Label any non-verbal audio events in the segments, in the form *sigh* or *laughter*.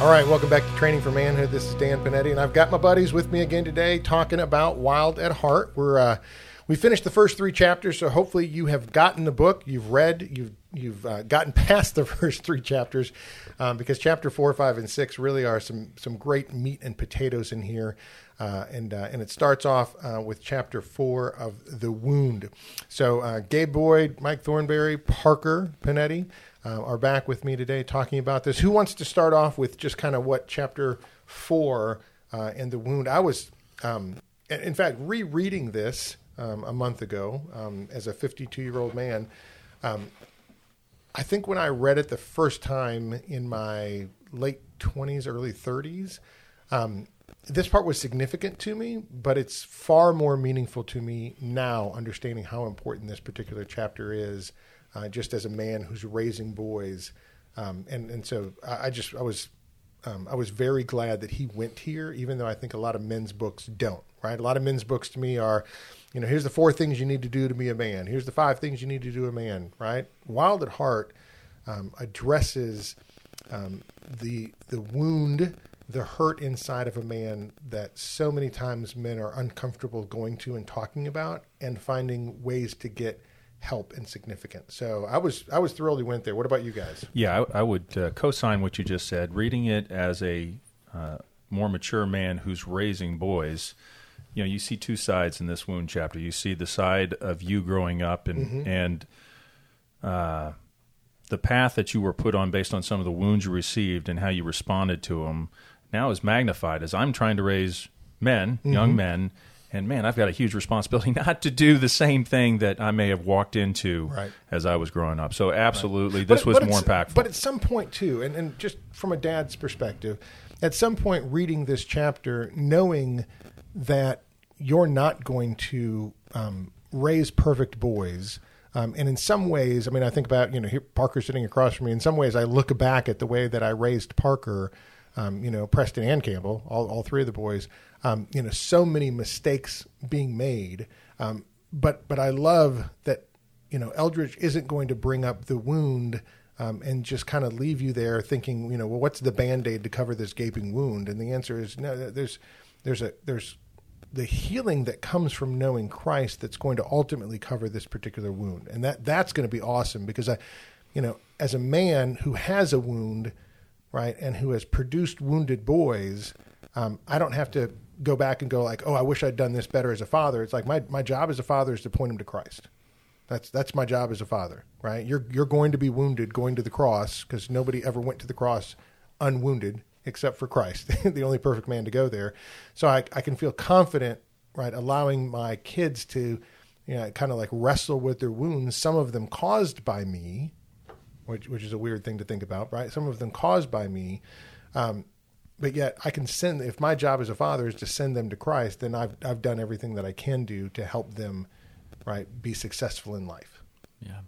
All right, welcome back to Training for Manhood. This is Dan Panetti, and I've got my buddies with me again today talking about Wild at Heart. We're uh, we finished the first three chapters, so hopefully you have gotten the book, you've read, you've you've uh, gotten *laughs* past the first three chapters, um, because chapter four, five, and six really are some some great meat and potatoes in here. Uh, and uh, and it starts off uh, with chapter four of the wound. So uh, Gabe Boyd, Mike Thornberry, Parker Panetti uh, are back with me today talking about this. Who wants to start off with just kind of what chapter four uh, and the wound? I was, um, in fact, rereading this um, a month ago um, as a 52 year old man. Um, I think when I read it the first time in my late 20s, early 30s, um, this part was significant to me, but it's far more meaningful to me now, understanding how important this particular chapter is uh, just as a man who's raising boys. Um, and and so I, I just I was um, I was very glad that he went here, even though I think a lot of men's books don't. Right, a lot of men's books to me are, you know, here's the four things you need to do to be a man. Here's the five things you need to do a man. Right, Wild at Heart um, addresses um, the the wound, the hurt inside of a man that so many times men are uncomfortable going to and talking about, and finding ways to get help and significant. So I was I was thrilled he went there. What about you guys? Yeah, I, I would uh, co-sign what you just said. Reading it as a uh, more mature man who's raising boys, you know, you see two sides in this wound chapter. You see the side of you growing up and mm-hmm. and uh, the path that you were put on based on some of the wounds you received and how you responded to them. Now is magnified as I'm trying to raise men, mm-hmm. young men and man, I've got a huge responsibility *laughs* not to do the same thing that I may have walked into right. as I was growing up. So, absolutely, right. this but, was but more impactful. But at some point, too, and, and just from a dad's perspective, at some point, reading this chapter, knowing that you're not going to um, raise perfect boys. Um, and in some ways, I mean, I think about, you know, here, Parker sitting across from me. In some ways, I look back at the way that I raised Parker, um, you know, Preston and Campbell, all, all three of the boys um, you know, so many mistakes being made. Um, but but I love that you know Eldredge isn't going to bring up the wound um, and just kind of leave you there thinking, you know, well, what's the band aid to cover this gaping wound? And the answer is no. There's there's a there's the healing that comes from knowing Christ that's going to ultimately cover this particular wound, and that that's going to be awesome because I, you know, as a man who has a wound, right, and who has produced wounded boys, um, I don't have to go back and go like, oh, I wish I'd done this better as a father. It's like my, my job as a father is to point him to Christ. That's that's my job as a father, right? You're you're going to be wounded going to the cross because nobody ever went to the cross unwounded except for Christ, *laughs* the only perfect man to go there. So I I can feel confident, right, allowing my kids to, you know, kind of like wrestle with their wounds. Some of them caused by me, which which is a weird thing to think about, right? Some of them caused by me. Um, but yet I can send if my job as a father is to send them to Christ, then I've I've done everything that I can do to help them, right, be successful in life. Yeah.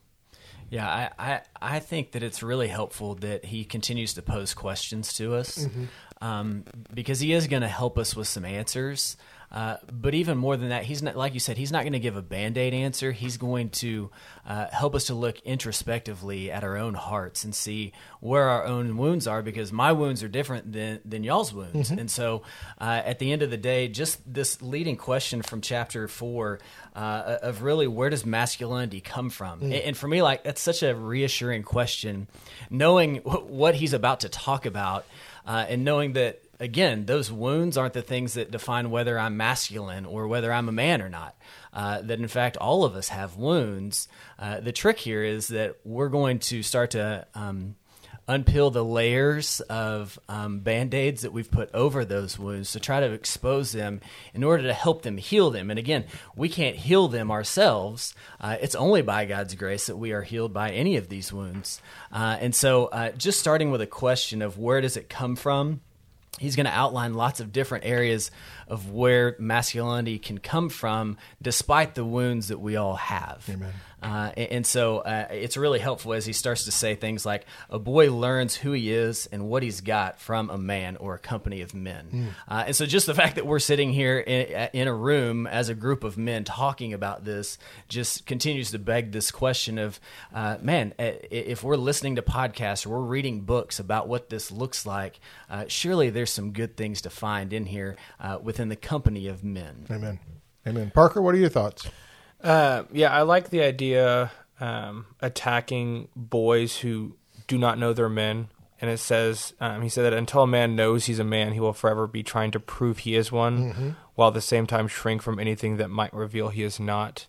Yeah, I, I, I think that it's really helpful that he continues to pose questions to us mm-hmm. um, because he is going to help us with some answers. Uh, but even more than that, he's not like you said. He's not going to give a band aid answer. He's going to uh, help us to look introspectively at our own hearts and see where our own wounds are. Because my wounds are different than than y'all's wounds. Mm-hmm. And so, uh, at the end of the day, just this leading question from chapter four uh, of really where does masculinity come from? Mm. And, and for me, like that's such a reassuring question, knowing what he's about to talk about, uh, and knowing that again, those wounds aren't the things that define whether I'm masculine or whether I'm a man or not. Uh, that in fact, all of us have wounds. Uh, the trick here is that we're going to start to um, unpeel the layers of um, band aids that we've put over those wounds to try to expose them in order to help them heal them. And again, we can't heal them ourselves. Uh, it's only by God's grace that we are healed by any of these wounds. Uh, and so, uh, just starting with a question of where does it come from? He's going to outline lots of different areas of where masculinity can come from despite the wounds that we all have. Amen. Uh, and, and so uh, it's really helpful as he starts to say things like a boy learns who he is and what he's got from a man or a company of men. Uh, and so just the fact that we're sitting here in, in a room as a group of men talking about this just continues to beg this question of, uh, man, if we're listening to podcasts or we're reading books about what this looks like, uh, surely there's some good things to find in here uh, within the company of men. Amen. Amen. Parker, what are your thoughts? Uh, yeah, I like the idea um, attacking boys who do not know they're men. And it says, um, he said that until a man knows he's a man, he will forever be trying to prove he is one, while at the same time shrink from anything that might reveal he is not.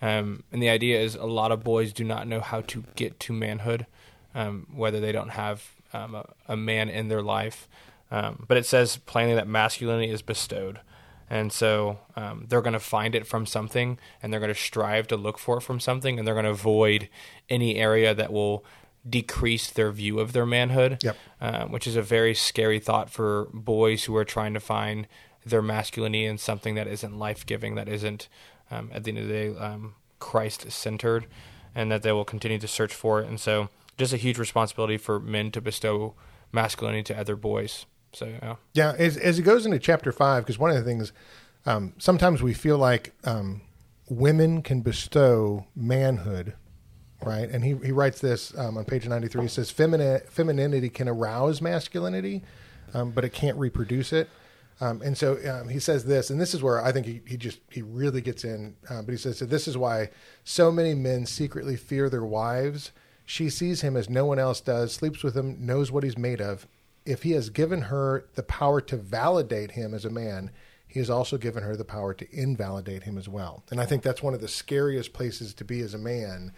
Um, and the idea is a lot of boys do not know how to get to manhood, um, whether they don't have um, a, a man in their life. Um, but it says plainly that masculinity is bestowed. And so um, they're going to find it from something and they're going to strive to look for it from something and they're going to avoid any area that will decrease their view of their manhood, Yep. uh, which is a very scary thought for boys who are trying to find their masculinity in something that isn't life giving, that isn't, um, at the end of the day, um, Christ centered, and that they will continue to search for it. And so just a huge responsibility for men to bestow masculinity to other boys. So, yeah. Yeah, as, as it goes into chapter five, because one of the things, um, sometimes we feel like um, women can bestow manhood, right? And he, he writes this um, on page 93. He says, Femini- femininity can arouse masculinity, um, but it can't reproduce it. Um, and so um, he says this, and this is where I think he, he just he really gets in. Uh, but he says, so "This is why so many men secretly fear their wives. She sees him as no one else does, sleeps with him, knows what he's made of. If he has given her the power to validate him as a man, he has also given her the power to invalidate him as well. And I think that's one of the scariest places to be as a man,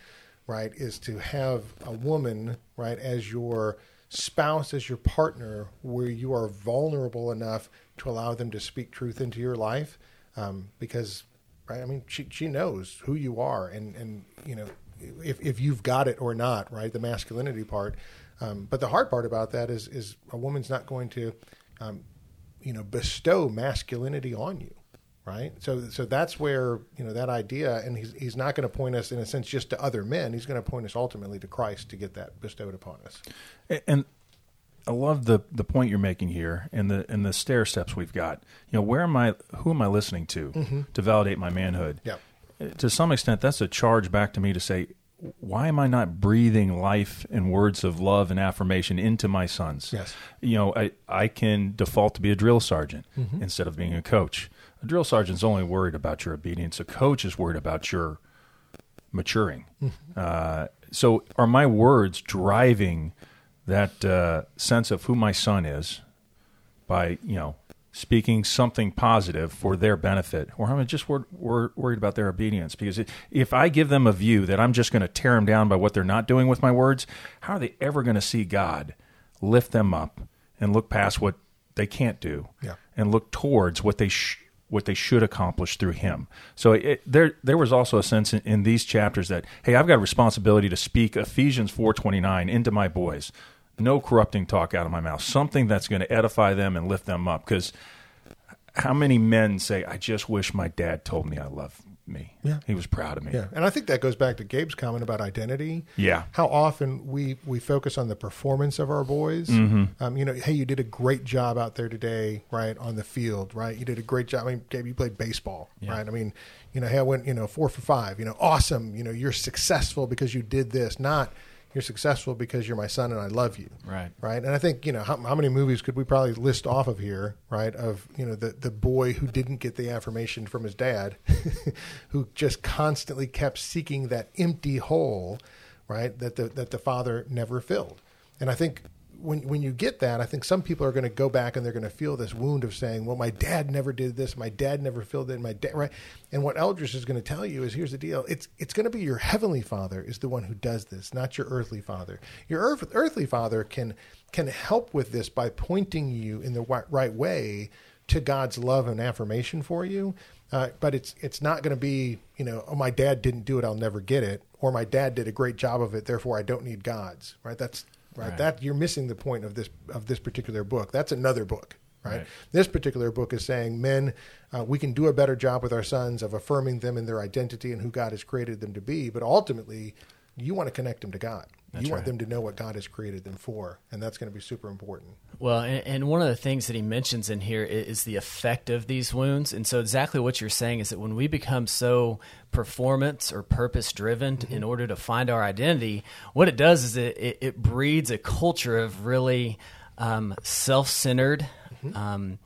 right? Is to have a woman, right, as your spouse, as your partner, where you are vulnerable enough to allow them to speak truth into your life. Um, because, right, I mean, she, she knows who you are and, and, you know, if, if you've got it or not, right, the masculinity part. Um, but the hard part about that is, is a woman's not going to, um, you know, bestow masculinity on you, right? So, so that's where you know that idea, and he's he's not going to point us in a sense just to other men. He's going to point us ultimately to Christ to get that bestowed upon us. And I love the the point you're making here, and the and the stair steps we've got. You know, where am I? Who am I listening to to validate my manhood? Yeah. To some extent, that's a charge back to me to say, why am I not breathing life and words of love and affirmation into my sons? Yes. You know, I I can default to be a drill sergeant instead of being a coach. A drill sergeant's only worried about your obedience. A coach is worried about your maturing. Uh, so, are my words driving that uh, sense of who my son is by you know speaking something positive for their benefit, or I'm just wor- wor- worried about their obedience? Because if I give them a view that I'm just going to tear them down by what they're not doing with my words, how are they ever going to see God lift them up and look past what they can't do Yeah. and look towards what they sh- what they should accomplish through Him? So it, there there was also a sense in, in these chapters that hey, I've got a responsibility to speak Ephesians four twenty nine into my boys no corrupting talk out of my mouth, something that's going to edify them and lift them up. Because how many men say, I just wish my dad told me I love me? Yeah. He was proud of me. Yeah, and I think that goes back to Gabe's comment about identity. Yeah. how often we we focus on the performance of our boys. Mm-hmm. Um, you know, hey, you did a great job out there today, right on the field, right? You did a great job. I mean, Gabe, you played baseball, right? I mean, you know, hey, I went, you know, four for five. You know, awesome. You know, you're successful because you did this, not you're successful because you're my son and I love you, Right. Right. And I think you know how, how many movies could we probably list off of here, right? Of you know the the boy who didn't get the affirmation from his dad, *laughs* who just constantly kept seeking that empty hole, right? That the that the father never filled. And I think when when you get that, I think some people are going to go back and they're going to feel this wound of saying, "Well, my dad never did this. My dad never filled it. My dad, right?" And what Eldredge is going to tell you is, here's the deal: it's it's going to be your heavenly Father is the one who does this, not your earthly father. Your earth, earthly father can can help with this by pointing you in the wi- right way to God's love and affirmation for you. Uh, but it's it's not going to be you know oh my dad didn't do it I'll never get it or my dad did a great job of it therefore I don't need God's right that's right, Right. that you're missing the point of this of this particular book that's another book right? Right. This particular book is saying men, uh, we can do a better job with our sons of affirming them in their identity and who God has created them to be, but ultimately, you want to connect them to God. You want right. them to know what God has created them for, and that's going to be super important. Well, and, and one of the things that he mentions in here is, the effect of these wounds. And so, exactly what you're saying is that when we become so performance or purpose driven in order to find our identity, what it does is it, it, it breeds a culture of really um, self centered. Um,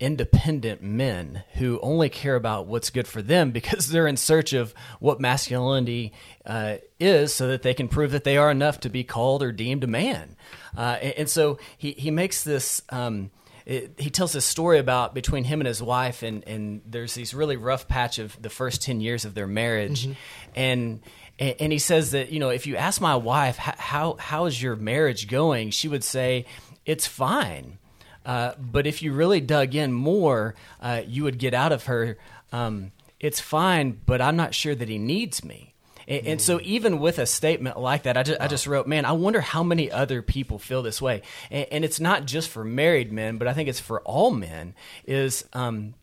independent men who only care about what's good for them *laughs* because they're in search of what masculinity uh, is so that they can prove that they are enough to be called or deemed a man. Uh, and, and so he, he makes this. Um, it, he tells this story about between him and his wife, and, and there's these really rough patch of the first 10 years of their marriage. And, and and he says that, you know, if you ask my wife, how, how is your marriage going? She would say, it's fine. Uh, but if you really dug in more, uh, you would get out of her, um, it's fine, but I'm not sure that he needs me. And, and so, even with a statement like that, I just, I just wrote, man, I wonder how many other people feel this way. And, and it's not just for married men, but I think it's for all men. Is um,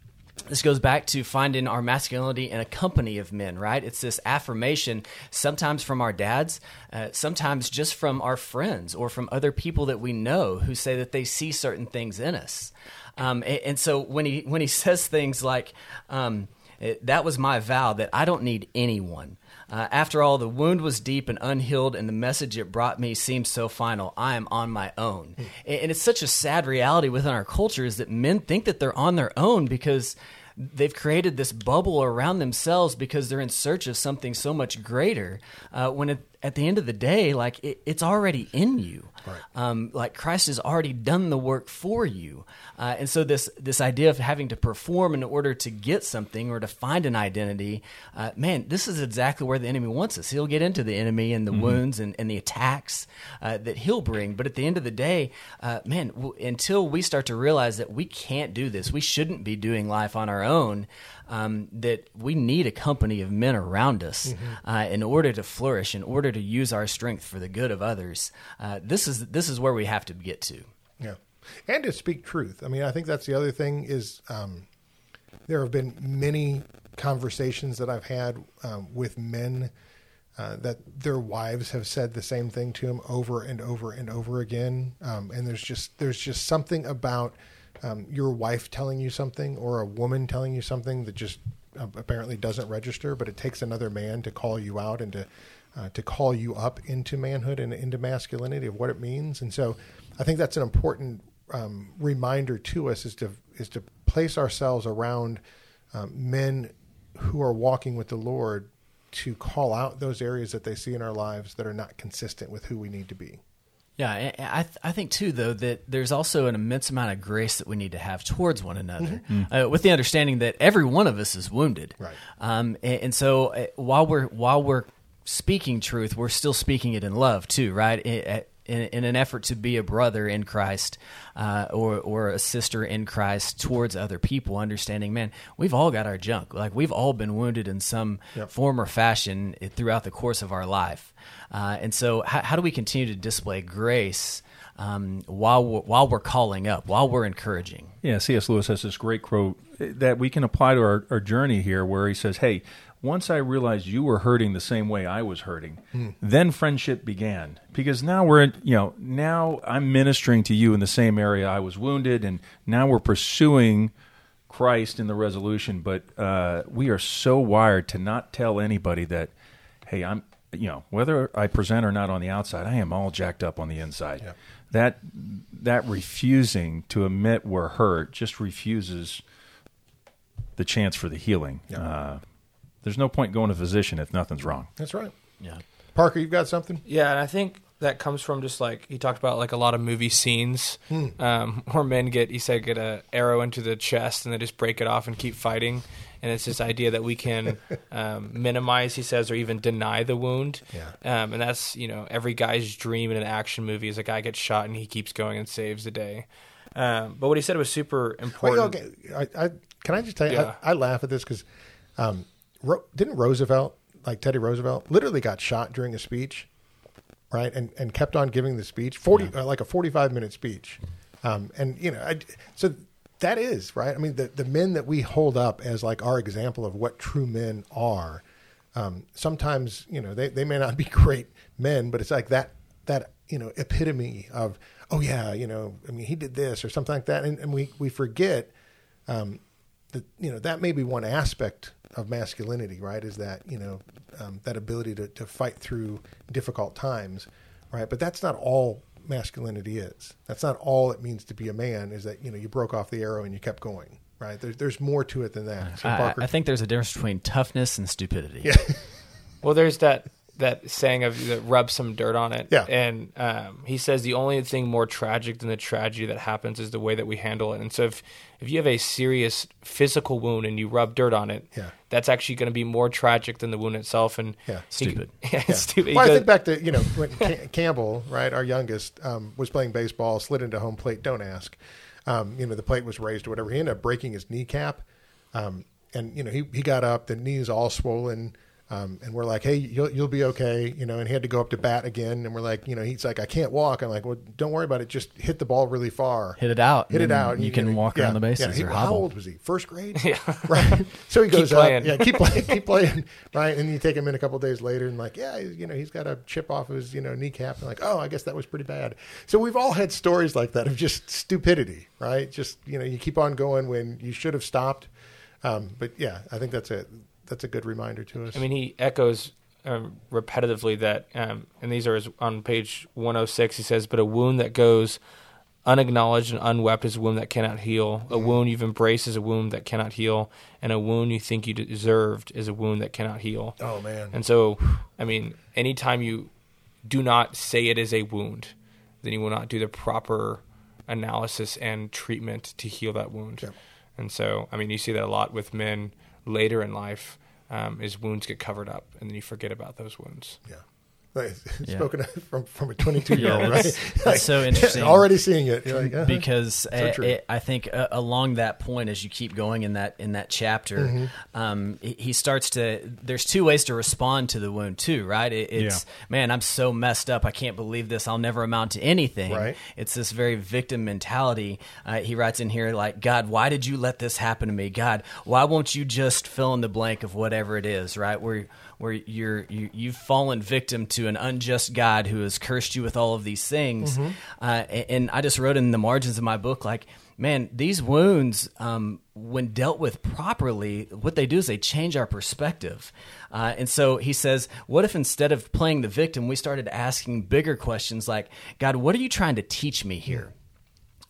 this goes back to finding our masculinity in a company of men, right? It's this affirmation, sometimes from our dads, uh, sometimes just from our friends or from other people that we know who say that they see certain things in us. Um, and, and so when he when he *laughs* says things like, um, it- "That was my vow that I don't need anyone." Uh, after all, the wound was deep and unhealed, and the message it brought me seemed so final. I am on my own. And it's such a sad reality within our culture is that men think that they're on their own because they've created this bubble around themselves because they're in search of something so much greater. Uh, when it, at the end of the day, like it, it's already in you. Um, like Christ has already done the work for you, uh, and so this this idea of having to perform in order to get something or to find an identity, uh, man, this is exactly where the enemy wants us. He'll get into the enemy and the wounds and, and the attacks uh, that he'll bring, but at the end of the day, uh, man, w- until we start to realize that we can't do this, we shouldn't be doing life on our own. Um, that we need a company of men around us uh, in order to flourish, in order to use our strength for the good of others. Uh, this is this is where we have to get to. Yeah, and to speak truth. I mean, I think that's the other thing is um, there have been many conversations that I've had um, with men uh, that their wives have said the same thing to them over and over and over again, um, and there's just there's just something about um, your wife telling you something or a woman telling you something that just uh, apparently doesn't register, but it takes another man to call you out and to uh, to call you up into manhood and into masculinity of what it means. And so, I think that's an important um, reminder to us is to is to place ourselves around um, men who are walking with the Lord to call out those areas that they see in our lives that are not consistent with who we need to be. Yeah, I th- I think too though that there's also an immense amount of grace that we need to have towards one another, uh, with the understanding that every one of us is wounded. Right. Um, and, and so uh, while we're while we're speaking truth, we're still speaking it in love too, right? I- In, in an effort to be a brother in Christ uh, or or a sister in Christ towards other people, understanding, man, we've all got our junk. Like we've all been wounded in some form or fashion throughout the course of our life. Uh, and so, how, how do we continue to display grace um, while we're, while we're calling up, while we're encouraging? Yeah, C.S. Lewis has this great quote that we can apply to our, our journey here where he says, Hey, once I realized you were hurting the same way I was hurting, then friendship began. Because now we're, in, you know, now I'm ministering to you in the same area I was wounded, and now we're pursuing Christ in the resolution. But uh, we are so wired to not tell anybody that, hey, I'm, you know, whether I present or not on the outside, I am all jacked up on the inside. That that refusing to admit we're hurt just refuses the chance for the healing. Uh, there's no point going to a physician if nothing's wrong. That's right. Yeah. Parker, you've got something? Yeah, and I think that comes from just like he talked about like a lot of movie scenes um, *laughs* where men get he said get a arrow into the chest and they just break it off and keep fighting, and it's this idea that we can *laughs* um, minimize he says or even deny the wound. Yeah. Um, and that's you know every guy's dream in an action movie is a guy gets shot and he keeps going and saves the day. Um, but what he said was super Wait, important. okay. I, I, can I just tell you, Yeah. I, I laugh at this because um, Ro- didn't Roosevelt, like Teddy Roosevelt, literally got shot during a speech, right? And and kept on giving the speech, forty uh, like a forty five minute speech, um, and you know, I, so that is right. I mean, the the men that we hold up as like our example of what true men are. Um, sometimes you know they, they may not be *laughs* great men, but it's like that that you know epitome of oh yeah you know I mean he did this or something like that, and, and we we forget um, that you know that may be one aspect of masculinity, right? Is that you know um, that ability to to fight through difficult times, right? But that's not all masculinity is. That's not all it means to be a man. Is that you know you broke off the arrow and you kept going, right? There's there's more to it than that. So I, Parker, I think there's a difference between toughness and stupidity. Yeah. *laughs* Well, there's that that saying of that rub some dirt on it. Yeah. And um, he says the only thing more tragic than the tragedy that happens is the way that we handle it. And so if if you have a serious physical wound and you rub dirt on it, Yeah. that's actually going to be more tragic than the wound itself. And Yeah. he- Stupid. *laughs* yeah, it's stupid. He Well, I think back to you know when Cam- Campbell, right, our youngest, um, was playing baseball, slid into home plate. Don't ask. Um, you know the plate was raised or whatever. He ended up breaking his kneecap, um, and you know he he got up, the knees all swollen. Um, and we're like, hey, you'll you'll be okay, you know. And he had to go up to bat again, and we're like, you know, he's like, I can't walk. I'm like, well, don't worry about it. Just hit the ball really far, Hit it out. hit it out. and You can walk yeah, around the bases Yeah, he- or how hobble. old was he? First grade. *laughs* Yeah, *laughs* right. So he goes playing. up. Yeah, keep playing. *laughs* Keep playing. Right, and you take him in a couple of days later, and like, yeah, you know, he's got a chip off of his, you know, kneecap, and like, oh, I guess that was pretty bad. So we've all had stories like that of just stupidity, right? Just you know, you keep on going when you should have stopped. Um, but yeah, I think that's a that's a good reminder to us. I mean, he echoes um, repetitively that, um, and these are his, on page 106. He says, "But a wound that goes unacknowledged and unwept is a wound that cannot heal. A wound you've embraced is a wound that cannot heal, and a wound you think you deserved is a wound that cannot heal." oh man, And so, I mean, anytime you do not say it is a wound, then you will not do the proper analysis and treatment to heal that wound. Yep. And so, I mean, you see that a lot with men later in life. Um, is wounds get covered up, and then you forget about those wounds. yeah. Like, *laughs* Yeah. Spoken from from a 22 *laughs* year old, right? that's- that's so interesting. *laughs* Already seeing it, like, uh-huh. because true. it, I think uh, along that point, as you keep going in that in that chapter, Mm-hmm. um, he, he starts to. There's two ways to respond to the wound, too, right? It, it's man, I'm so messed up. I can't believe this. I'll never amount to anything. Right. It's this very victim mentality. Uh, he writes in here like, God, why did you let this happen to me? God, why won't you just fill in the blank of whatever it is, right? Where where you're you, you've fallen victim to an unjust God who has cursed you with all of these things. Mm-hmm. Uh, and, and I just wrote in the margins of my book like. Man, these wounds, um, when dealt with properly, what they do is they change our perspective. Uh, and so he says, What if instead of playing the victim, we started asking bigger questions like, God, what are you trying to teach me here?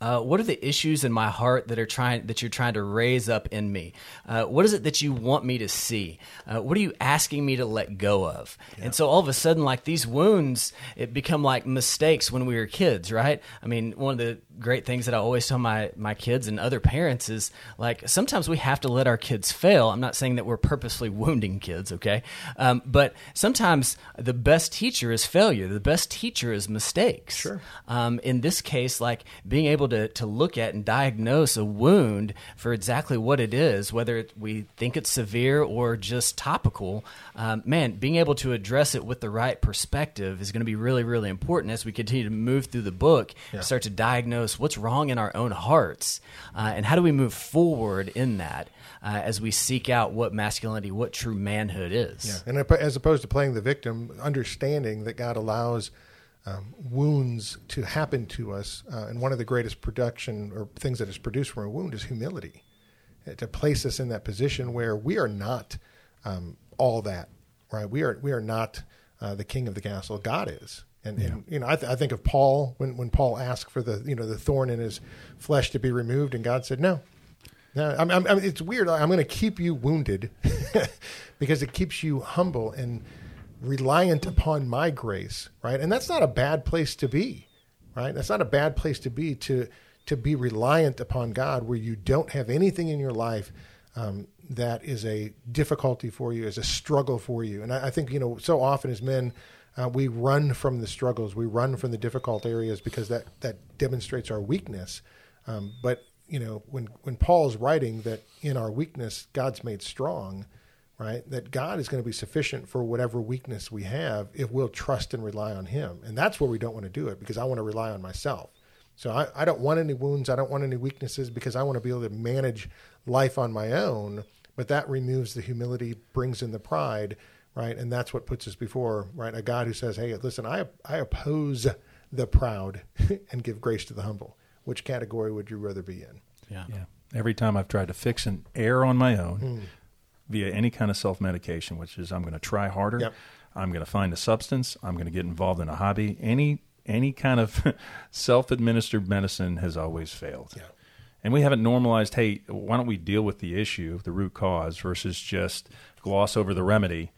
Uh, what are the issues in my heart that are trying that you're trying to raise up in me? Uh, what is it that you want me to see? Uh, what are you asking me to let go of? And so all of a sudden, like these wounds, it become like mistakes when we were kids, right? I mean, one of the great things that I always tell my my kids and other parents is like sometimes we have to let our kids fail. I'm not saying that we're purposely *laughs* wounding kids, okay? Um, but sometimes the best teacher is failure. The best teacher is mistakes. Sure. Um, in this case, like being able to, to look at and diagnose a wound for exactly what it is, whether it, we think it's severe or just topical, um, man, being able to address it with the right perspective is going to be really, really important as we continue to move through the book, and start to diagnose what's wrong in our own hearts, uh, and how do we move forward in that. Uh, as we seek out what masculinity, what true manhood is. Yeah, and as opposed to playing the victim, understanding that God allows um, wounds to happen to us, uh, and one of the greatest production or things that is produced from a wound is humility, Uh, to place us in that position where we are not um, all that, right? We are we are not uh, the king of the castle. God is. And, and you know, I, th- I think of Paul when, when Paul asked for the you know the thorn in his flesh to be removed, and God said no, no, I'm, I'm, I'm- it's weird. I'm going to keep you wounded *laughs* because it keeps you humble and reliant upon my grace, right? And that's not a bad place to be, right? That's not a bad place to be to to be reliant upon God, where you don't have anything in your life um, that is a difficulty for you, is a struggle for you. And I, I think you know, so often as men. Uh, we run from the struggles. We run from the difficult areas because that, that demonstrates our weakness. Um, but you know, when when Paul is writing that in our weakness God's made strong, right? That God is going to be sufficient for whatever weakness we have if we'll trust and rely on Him. And that's where we don't want to do it because I want to rely on myself. So I, I don't want any wounds. I don't want any weaknesses because I want to be able to manage life on my own. But that removes the humility, brings in the pride, right? And that's what puts us before, right? A God who says, hey, listen, I, I oppose the proud *laughs* and give grace to the humble. Which category would you rather be in? Yeah. Yeah. Every time I've tried to fix an error on my own Hmm. Via any kind of self medication, which is I'm going to try harder, Yep. I'm going to find a substance, I'm going to get involved in a hobby, any any kind of *laughs* self administered medicine has always failed. And we haven't normalized, hey, why don't we deal with the issue, the root cause, versus just gloss over the remedy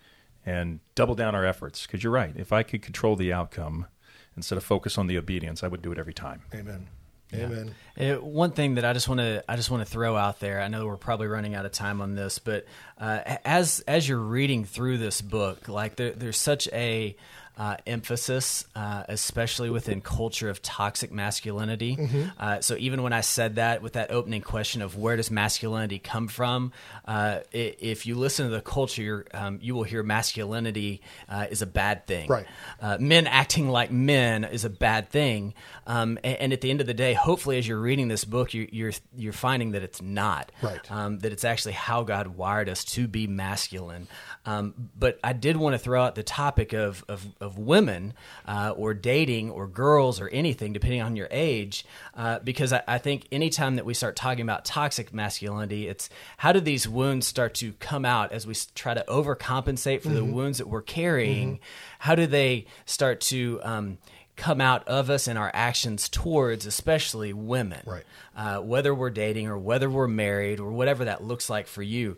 and double down our efforts? Because you're right. If I could control the outcome instead of focus on the obedience, I would do it every time. Amen. Amen. Uh, one thing that I just want to I just want to throw out there. I know we're probably running out of time on this, but uh, as as you're reading through this book, like there, there's such a uh, emphasis, uh, especially within culture of toxic masculinity. Uh, so even when I said that with that opening question of where does masculinity come from, uh, if you listen to the culture, um, you will hear masculinity uh, is a bad thing. Right. Uh, men acting like men is a bad thing. Um, and, and at the end of the day, hopefully, as you're reading this book, you, you're you're finding that it's not. Right. Um, that it's actually how God wired us to be masculine. Um, but I did want to throw out the topic of of, of women uh, or dating or girls or anything, depending on your age, uh, because I, I think anytime that we start talking about toxic masculinity, it's how do these wounds start to come out as we try to overcompensate for the wounds that we're carrying? How do they start to um, come out of us and our actions towards, especially women, Right. uh, whether we're dating or whether we're married or whatever that looks like for you.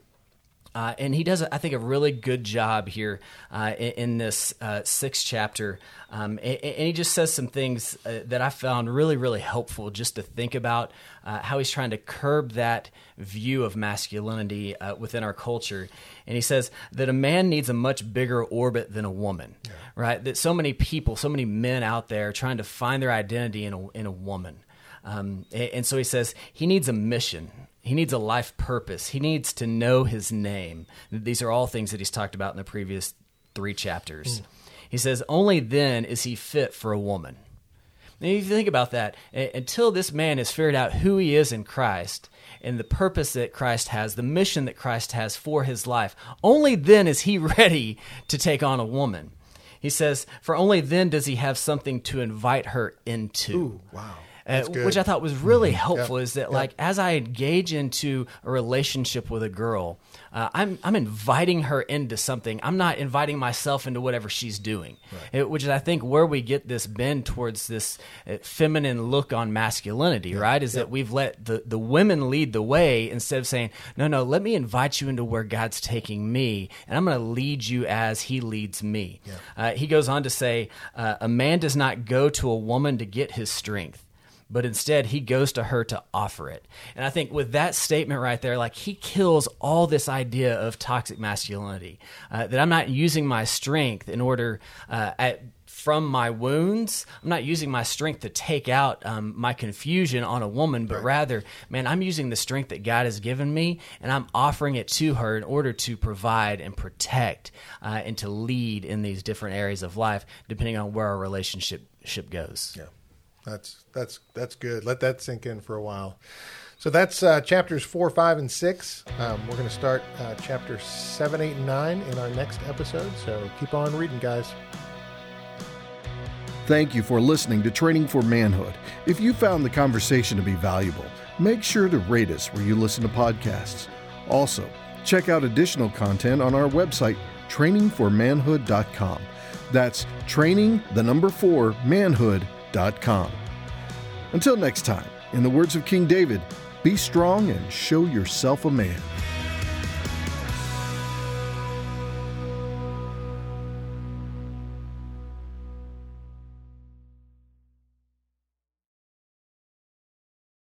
Uh, and he does, I think, a really good job here uh, in, in this uh, sixth chapter. Um, and, and he just says some things uh, that I found really, really helpful just to think about uh, how he's trying to curb that view of masculinity uh, within our culture. And he says that a man needs a much bigger orbit than a woman, right? That so many people, so many men out there trying to find their identity in a, in a woman. Um, and, and so he says he needs a mission. He needs a life purpose. He needs to know his name. These are all things that he's talked about in the previous three chapters. Mm. He says, only then is he fit for a woman. Now, if you think about that, until this man has figured out who he is in Christ and the purpose that Christ has, the mission that Christ has for his life, only then is he *laughs* ready to take on a woman. He says, for only then does he have something to invite her into. Ooh, wow. Uh, which I thought was really helpful Yep. is that Yep. like as I engage into a relationship with a girl, uh, I'm I'm inviting her into something. I'm not inviting myself into whatever she's doing, It- which is I think where we get this bend towards this uh, feminine look on masculinity, right? Is that we've let the the women lead the way instead of saying no, no, let me invite you into where God's taking me, and I'm going to lead you as He leads me. Uh, he goes on to say, uh, a man does not go to a woman to get his strength but instead he goes to her to offer it. And I think with that statement right there, like he kills all this idea of toxic masculinity uh, that I'm not using my strength in order uh, at from my wounds. I'm not using my strength to take out um, my confusion on a woman, but rather, man, I'm using the strength that God has given me and I'm offering it to her in order to provide and protect uh, and to lead in these different areas of life, depending on where our relationship ship goes. Yeah, that's that's that's good. Let that sink in for a while. So that's uh, chapters four, five, and six. Um, we're going to start uh, chapter seven, eight, and nine in our next episode. So keep on reading, guys. Thank you for listening to Training for Manhood. If you found the conversation to be valuable, make sure to rate us where you listen to podcasts. Also, check out additional content on our website, trainingformanhood.com. That's training, the number four, Until next time, in the words of King David, be strong and show yourself a man.